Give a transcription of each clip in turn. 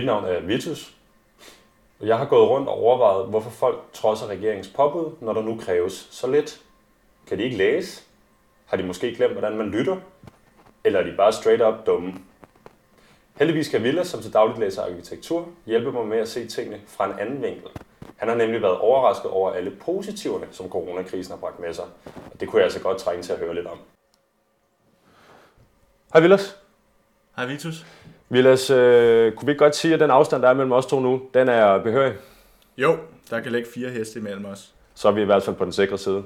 Mit navn er Vitus. Jeg har gået rundt og overvejet, hvorfor folk trodser regeringens påbud, når der nu kræves så lidt. Kan de ikke læse? Har de måske glemt, hvordan man lytter? Eller er de bare straight up dumme? Heldigvis kan Villa, som til dagligt læser arkitektur, hjælpe mig med at se tingene fra en anden vinkel. Han har nemlig været overrasket over alle positiverne, som coronakrisen har bragt med sig. Og det kunne jeg altså godt trænge til at høre lidt om. Hej Villas. Hej Vitus. Villas, øh, kunne vi ikke godt sige, at den afstand, der er mellem os to nu, den er behørig? Jo, der kan ligge fire heste imellem os. Så er vi i hvert fald på den sikre side.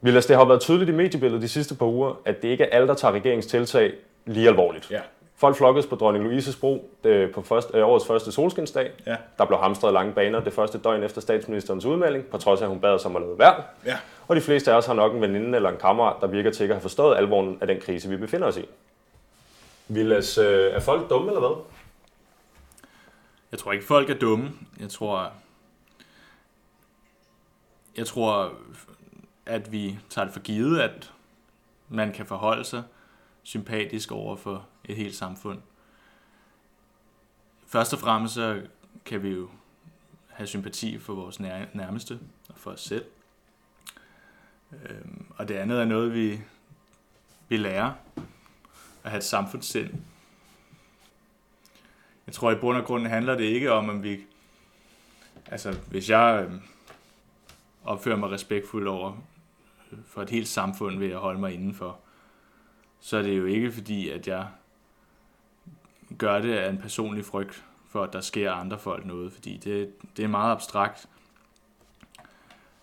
Villas, det har været tydeligt i mediebilledet de sidste par uger, at det ikke er alle, der tager regeringens tiltag lige alvorligt. Ja. Folk flokkedes på Dronning Louises bro det, på første, øh, årets første solskinsdag. Ja. Der blev hamstret lange baner det første døgn efter statsministerens udmelding, på trods af, at hun bad os om at lade være. Ja. Og de fleste af os har nok en veninde eller en kammerat, der virker til at have forstået alvoren af den krise, vi befinder os i. Vilas, øh, er folk dumme eller hvad? Jeg tror ikke, folk er dumme. Jeg tror, jeg tror, at vi tager det for givet, at man kan forholde sig sympatisk over for et helt samfund. Først og fremmest så kan vi jo have sympati for vores nærmeste og for os selv. Øhm, og det andet er noget, vi, vi lærer at have et samfundssind. Jeg tror i bund og grund handler det ikke om, om vi... Altså, hvis jeg øh, opfører mig respektfuldt over øh, for et helt samfund ved at holde mig indenfor, så er det jo ikke fordi, at jeg gør det af en personlig frygt for, at der sker andre folk noget, fordi det, det er meget abstrakt.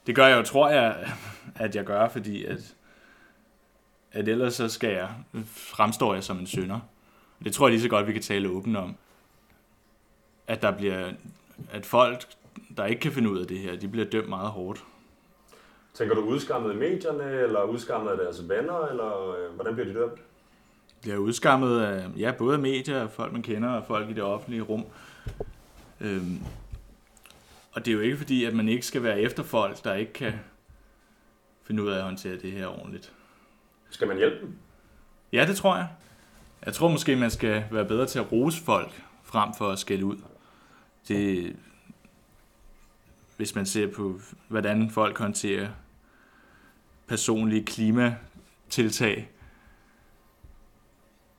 Det gør jeg jo, tror jeg, at jeg gør, fordi at, at ellers så skal jeg, fremstår jeg som en synder. Det tror jeg lige så godt, vi kan tale åbent om. At der bliver, at folk, der ikke kan finde ud af det her, de bliver dømt meget hårdt. Tænker du udskammet i medierne, eller udskammet af deres venner, eller øh, hvordan bliver de dømt? bliver udskammet af ja, både medier, folk man kender og folk i det offentlige rum. Øhm, og det er jo ikke fordi, at man ikke skal være efter folk, der ikke kan finde ud af at håndtere det her ordentligt. Skal man hjælpe dem? Ja, det tror jeg. Jeg tror måske, man skal være bedre til at rose folk, frem for at skælde ud. Det, hvis man ser på, hvordan folk håndterer personlige klimatiltag,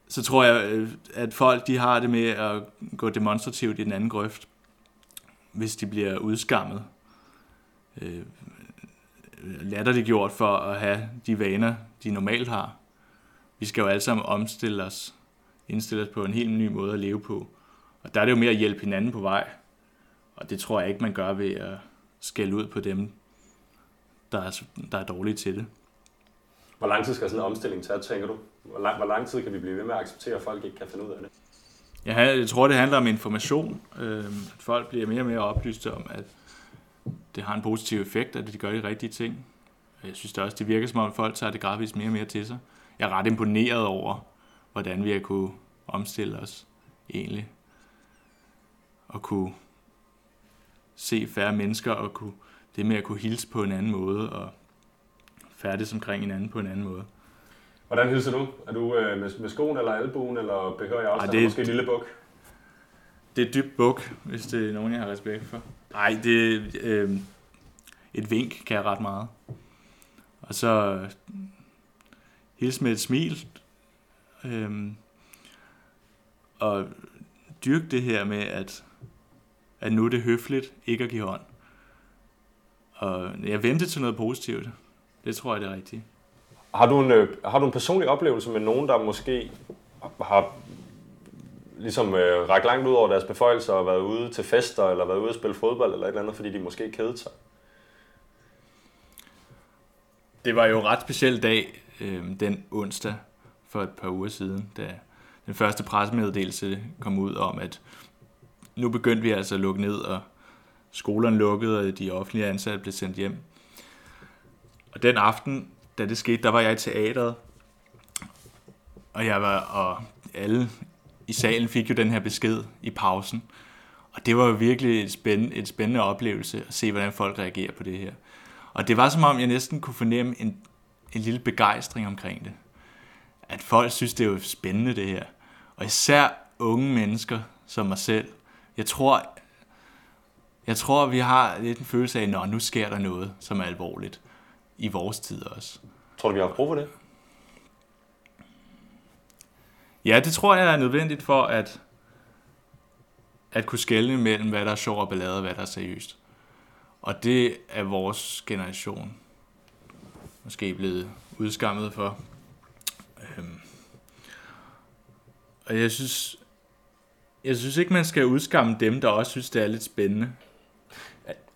så tror jeg, øh, at folk de har det med at gå demonstrativt i den anden grøft, hvis de bliver udskammet. Øh, Latterliggjort for at have de vaner, de normalt har. Vi skal jo alle sammen omstille os, indstille os på en helt ny måde at leve på. Og der er det jo mere at hjælpe hinanden på vej. Og det tror jeg ikke, man gør ved at skælde ud på dem, der er, der er dårlige til det. Hvor lang tid skal sådan en omstilling tage, tænker du? Hvor lang, hvor lang tid kan vi blive ved med at acceptere, at folk ikke kan finde ud af det? Ja, jeg tror, det handler om information. Øh, at folk bliver mere og mere oplyste om, at det har en positiv effekt, at de gør de rigtige ting. Jeg synes det også, det virker som om, folk tager det gradvist mere og mere til sig. Jeg er ret imponeret over, hvordan vi har kunne omstille os egentlig. Og kunne se færre mennesker, og kunne, det med at kunne hilse på en anden måde, og færdes omkring hinanden på en anden måde. Hvordan hilser du? Er du øh, med, med skoen eller albuen, eller behøver jeg også Ej, det... det- måske en lille buk? Det er dybt buk, hvis det er nogen, jeg har respekt for. Nej, det er øh, et vink, kan jeg ret meget. Og så øh, hils med et smil. Øh, og dyrk det her med, at, at nu er det høfligt ikke at give hånd. Og jeg venter til noget positivt. Det tror jeg, det er rigtigt. Har du, en, øh, har du en personlig oplevelse med nogen, der måske har ligesom øh, rækket langt ud over deres beføjelser og været ude til fester, eller været ude at spille fodbold, eller et eller andet, fordi de måske kedede sig? Det var jo en ret speciel dag, øh, den onsdag for et par uger siden, da den første pressemeddelelse kom ud om, at nu begyndte vi altså at lukke ned, og skolerne lukkede, og de offentlige ansatte blev sendt hjem. Og den aften, da det skete, der var jeg i teateret, og jeg var, og alle i salen fik jo den her besked i pausen. Og det var jo virkelig et spændende, et spændende oplevelse at se, hvordan folk reagerer på det her. Og det var som om, jeg næsten kunne fornemme en, en lille begejstring omkring det. At folk synes, det er jo spændende det her. Og især unge mennesker som mig selv, jeg tror, jeg tror, vi har lidt en følelse af, at nu sker der noget, som er alvorligt i vores tid også. Tror du, vi har brug for det? Ja, det tror jeg er nødvendigt for at, at kunne skelne mellem, hvad der er sjov og ballade, og hvad der er seriøst. Og det er vores generation måske blevet udskammet for. Øhm. Og jeg synes, jeg synes ikke, man skal udskamme dem, der også synes, det er lidt spændende.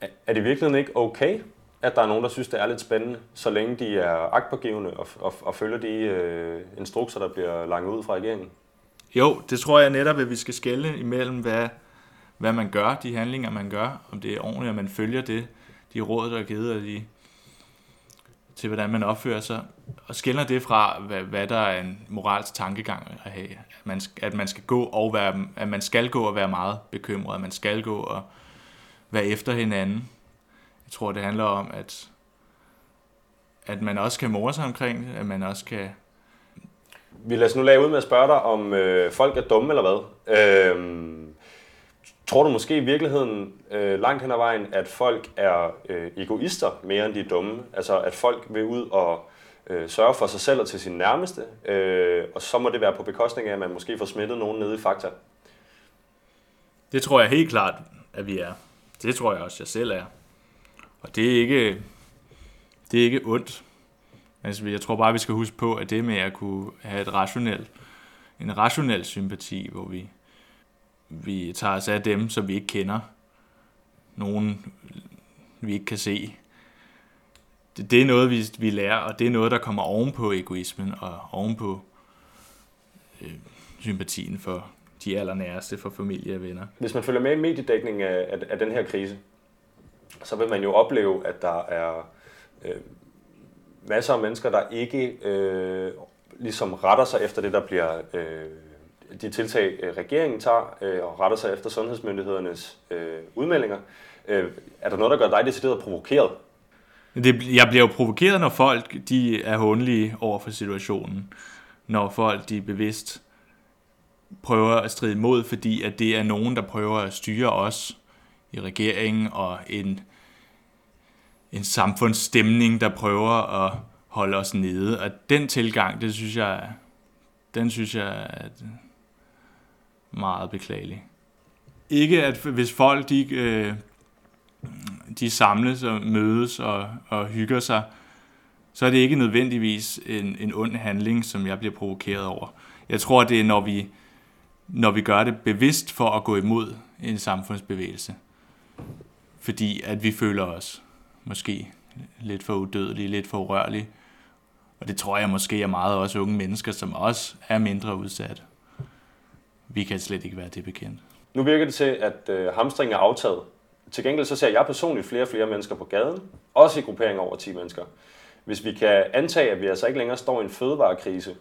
Er, er det virkelig ikke okay, at der er nogen, der synes, det er lidt spændende, så længe de er agtpågivende og, og, og følger de øh, instrukser, der bliver langt ud fra regeringen? Jo, det tror jeg netop, at vi skal skælde imellem, hvad, hvad man gør, de handlinger, man gør, om det er ordentligt, at man følger det, de råd, der er givet og de, til, hvordan man opfører sig, og skiller det fra, hvad, hvad der er en moralsk tankegang at have. At man, at man skal gå og være, at man skal gå og være meget bekymret, at man skal gå og være efter hinanden. Jeg tror, det handler om, at, at man også kan more sig omkring det, at man også kan... Vi lader os nu lade ud med at spørge dig, om øh, folk er dumme eller hvad. Øh, tror du måske i virkeligheden øh, langt hen ad vejen, at folk er øh, egoister mere end de er dumme? Altså at folk vil ud og øh, sørge for sig selv og til sin nærmeste, øh, og så må det være på bekostning af, at man måske får smittet nogen nede i Fakta? Det tror jeg helt klart, at vi er. Det tror jeg også, jeg selv er. Og det er ikke, det er ikke ondt. Altså, jeg tror bare, vi skal huske på, at det med at kunne have et rationelt, en rationel sympati, hvor vi, vi tager os af dem, som vi ikke kender, nogen vi ikke kan se. Det, det er noget, vi, vi lærer, og det er noget, der kommer ovenpå egoismen og ovenpå øh, sympatien for de allernæreste, for familie og venner. Hvis man følger med i mediedækningen af, af, af den her krise, så vil man jo opleve, at der er øh, masser af mennesker, der ikke øh, ligesom retter sig efter det, der bliver øh, de tiltag, øh, regeringen tager, øh, og retter sig efter sundhedsmyndighedernes øh, udmeldinger. Øh, er der noget, der gør dig decideret provokeret? Det, jeg bliver jo provokeret, når folk de er håndlige over for situationen. Når folk de bevidst prøver at stride imod, fordi at det er nogen, der prøver at styre os i regeringen, og en, en samfundsstemning, der prøver at holde os nede. Og den tilgang, det synes jeg, den synes jeg er meget beklagelig. Ikke at hvis folk de, øh, de samles og mødes og, og hygger sig, så er det ikke nødvendigvis en, en ond handling, som jeg bliver provokeret over. Jeg tror, det er, når vi, når vi gør det bevidst for at gå imod en samfundsbevægelse. Fordi at vi føler os måske lidt for udødelige, lidt for urørlige. Og det tror jeg måske er meget også unge mennesker, som også er mindre udsatte. Vi kan slet ikke være det bekendt. Nu virker det til, at øh, hamstringen er aftaget. Til gengæld så ser jeg personligt flere og flere mennesker på gaden, også i grupperinger over 10 mennesker. Hvis vi kan antage, at vi altså ikke længere står i en fødevarekrise,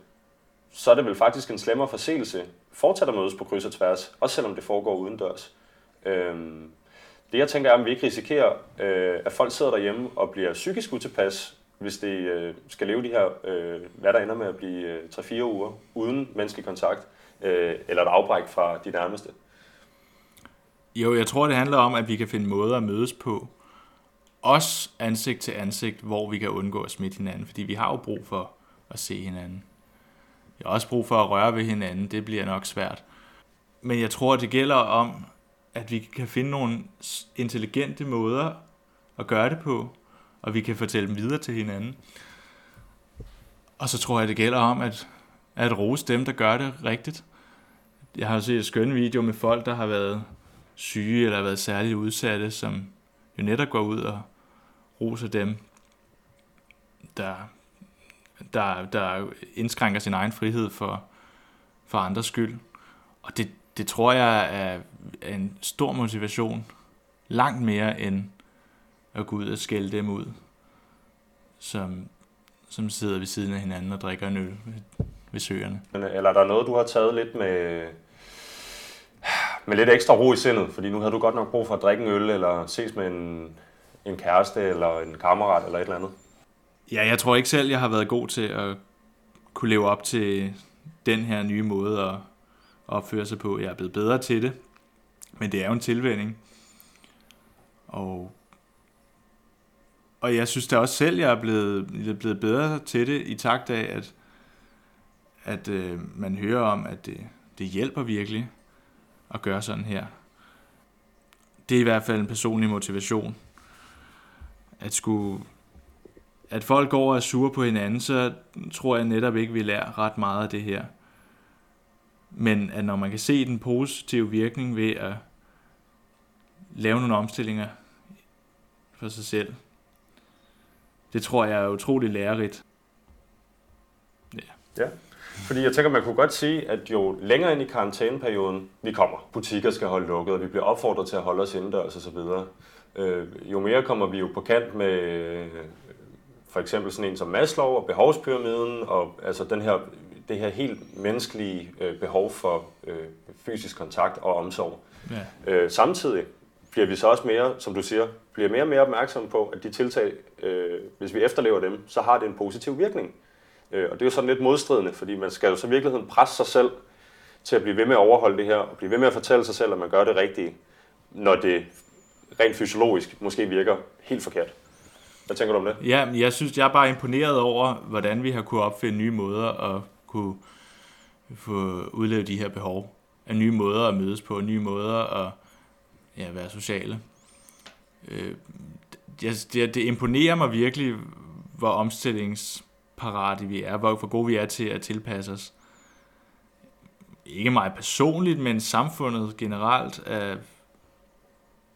så er det vel faktisk en slemmere forseelse fortsat at mødes på kryds og tværs, også selvom det foregår udendørs. Øhm, det jeg tænker er, om vi ikke risikerer, øh, at folk sidder derhjemme og bliver psykisk utilpas, hvis det øh, skal leve de her, øh, hvad der ender med at blive øh, 3-4 uger uden menneskelig kontakt, øh, eller et afbræk fra de nærmeste. Jo, jeg tror, det handler om, at vi kan finde måder at mødes på, også ansigt til ansigt, hvor vi kan undgå at smitte hinanden, fordi vi har jo brug for at se hinanden. Vi har også brug for at røre ved hinanden, det bliver nok svært. Men jeg tror, det gælder om, at vi kan finde nogle intelligente måder at gøre det på, og vi kan fortælle dem videre til hinanden. Og så tror jeg, det gælder om at, at rose dem, der gør det rigtigt. Jeg har set et skønne video med folk, der har været syge eller har været særligt udsatte, som jo netop går ud og roser dem, der, der, der indskrænker sin egen frihed for, for andres skyld. Og det, det tror jeg er, en stor motivation. Langt mere end at gå ud og skælde dem ud, som, som sidder ved siden af hinanden og drikker en øl ved, ved søerne. Eller er der noget, du har taget lidt med, med lidt ekstra ro i sindet? Fordi nu havde du godt nok brug for at drikke en øl, eller ses med en, en kæreste, eller en kammerat, eller et eller andet. Ja, jeg tror ikke selv, jeg har været god til at kunne leve op til den her nye måde at opføre sig på. Jeg er blevet bedre til det. Men det er jo en tilvænning. Og, og jeg synes da også selv, jeg er blevet, jeg er blevet bedre til det, i takt af, at, at øh, man hører om, at det, det hjælper virkelig at gøre sådan her. Det er i hvert fald en personlig motivation. At skulle at folk går og er sure på hinanden, så tror jeg netop ikke, vi lærer ret meget af det her. Men at når man kan se den positive virkning ved at lave nogle omstillinger for sig selv, det tror jeg er utrolig lærerigt. Ja. ja. Fordi jeg tænker, man kunne godt sige, at jo længere ind i karantæneperioden vi kommer, butikker skal holde lukket, og vi bliver opfordret til at holde os indendørs osv., øh, jo mere kommer vi jo på kant med øh, for eksempel sådan en som Maslow og behovspyramiden, og altså den her, det her helt menneskelige øh, behov for øh, fysisk kontakt og omsorg. Ja. Øh, samtidig bliver vi så også mere, som du siger, bliver mere og mere opmærksomme på, at de tiltag, øh, hvis vi efterlever dem, så har det en positiv virkning. Øh, og det er jo sådan lidt modstridende, fordi man skal jo så i virkeligheden presse sig selv til at blive ved med at overholde det her, og blive ved med at fortælle sig selv, at man gør det rigtige, når det rent fysiologisk måske virker helt forkert. Hvad tænker du om det? Ja, jeg synes, jeg er bare imponeret over, hvordan vi har kunne opfinde nye måder at kunne få udlevet de her behov. Af nye måder at mødes på, nye måder at ja, være sociale. Øh, det, det, imponerer mig virkelig, hvor omstillingsparate vi er, hvor, hvor gode vi er til at tilpasse os. Ikke mig personligt, men samfundet generelt er,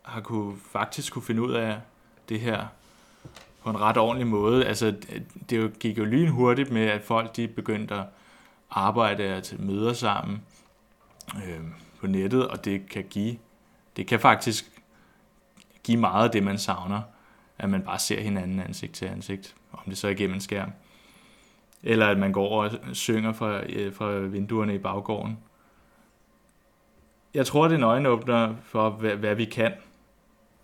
har kunne, faktisk kunne finde ud af det her på en ret ordentlig måde. Altså, det gik jo lynhurtigt med, at folk de begyndte at arbejde og til møder sammen øh, på nettet, og det kan give, det kan faktisk give meget af det, man savner, at man bare ser hinanden ansigt til ansigt, om det så er igennem en skærm. Eller at man går og synger fra, øh, fra vinduerne i baggården. Jeg tror, det er en øjenåbner for, hvad, hvad vi kan,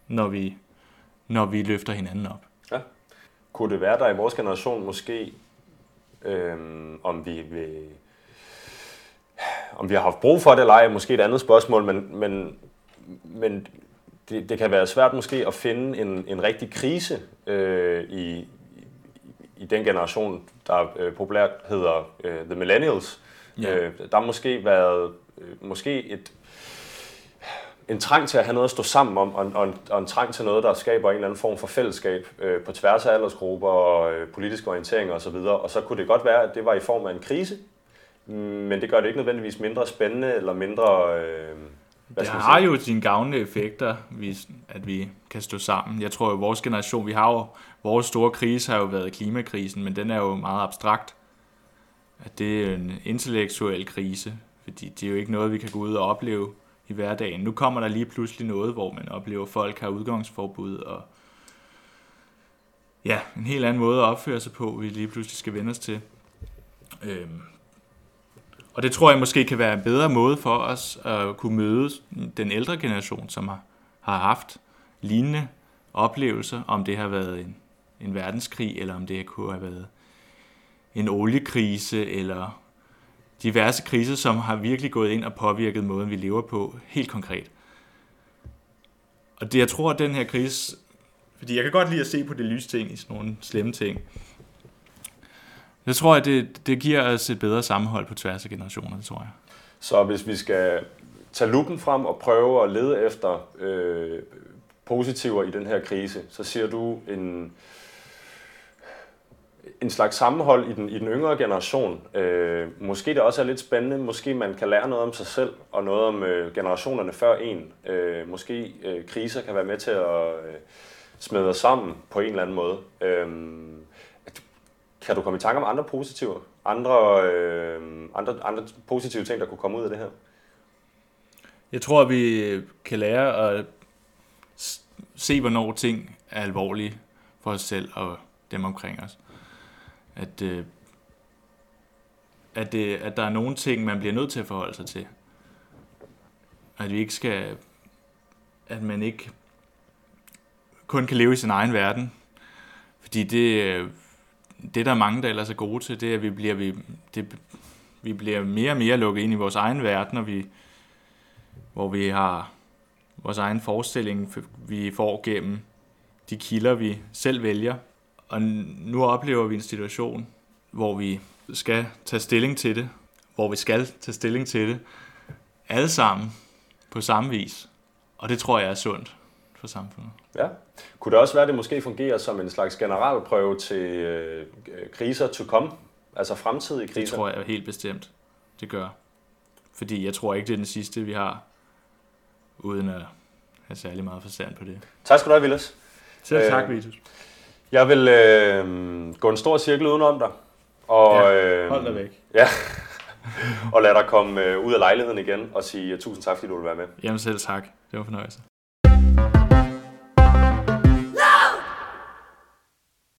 når vi, når vi løfter hinanden op. Ja. Kunne det være, der i vores generation måske, øhm, om vi vil, om vi har haft brug for det eller ej, måske et andet spørgsmål, men, men, men det, det kan være svært måske at finde en, en rigtig krise øh, i, i den generation, der øh, populært hedder øh, The Millennials. Ja. Øh, der har måske været øh, måske et, en trang til at have noget at stå sammen om, og, og, en, og en trang til noget, der skaber en eller anden form for fællesskab øh, på tværs af aldersgrupper og øh, politiske orienteringer osv. Og så kunne det godt være, at det var i form af en krise, men det gør det ikke nødvendigvis mindre spændende eller mindre... Øh, hvad det har jo sine gavnlige effekter, at vi kan stå sammen. Jeg tror, at vores generation, vi har jo, vores store krise har jo været klimakrisen, men den er jo meget abstrakt. At det er en intellektuel krise, fordi det er jo ikke noget, vi kan gå ud og opleve i hverdagen. Nu kommer der lige pludselig noget, hvor man oplever, at folk har udgangsforbud og ja, en helt anden måde at opføre sig på, vi lige pludselig skal vende os til. Øhm. Og det tror jeg måske kan være en bedre måde for os at kunne møde den ældre generation, som har, har haft lignende oplevelser, om det har været en, en verdenskrig, eller om det kunne have været en oliekrise, eller diverse kriser, som har virkelig gået ind og påvirket måden, vi lever på, helt konkret. Og det, jeg tror, at den her krise, fordi jeg kan godt lide at se på det lyse ting i sådan nogle slemme ting, jeg tror, at det, det giver os et bedre sammenhold på tværs af generationer, det tror jeg. Så hvis vi skal tage lupen frem og prøve at lede efter øh, positiver i den her krise, så ser du en, en slags sammenhold i den, i den yngre generation. Øh, måske det også er lidt spændende. Måske man kan lære noget om sig selv og noget om øh, generationerne før en. Øh, måske øh, kriser kan være med til at øh, smide os sammen på en eller anden måde. Øh, kan du komme i tanke om andre positive, andre, øh, andre, andre positive ting, der kunne komme ud af det her? Jeg tror, at vi kan lære at se, hvornår ting er alvorlige for os selv og dem omkring os at, øh, at, det, at der er nogle ting, man bliver nødt til at forholde sig til. At vi ikke skal, at man ikke kun kan leve i sin egen verden. Fordi det, øh, det der er mange, der ellers er gode til, det er, at vi bliver, vi, det, vi bliver mere og mere lukket ind i vores egen verden, og vi, hvor vi har vores egen forestilling, vi får gennem de kilder, vi selv vælger. Og nu oplever vi en situation, hvor vi skal tage stilling til det, hvor vi skal tage stilling til det, alle sammen på samme vis. Og det tror jeg er sundt for samfundet. Ja. Kunne det også være, at det måske fungerer som en slags generalprøve til øh, kriser to come? Altså fremtidige kriser? Det tror jeg helt bestemt, det gør. Fordi jeg tror ikke, det er den sidste, vi har, uden at have særlig meget forstand på det. Tak skal du have, Vilas. Selv tak, øh, Vitus. Jeg vil øh, gå en stor cirkel udenom dig. Og, ja, øh, hold dig væk. Ja, og lad dig komme øh, ud af lejligheden igen og sige tusind tak, fordi du vil være med. Jamen selv tak. Det var fornøjelse.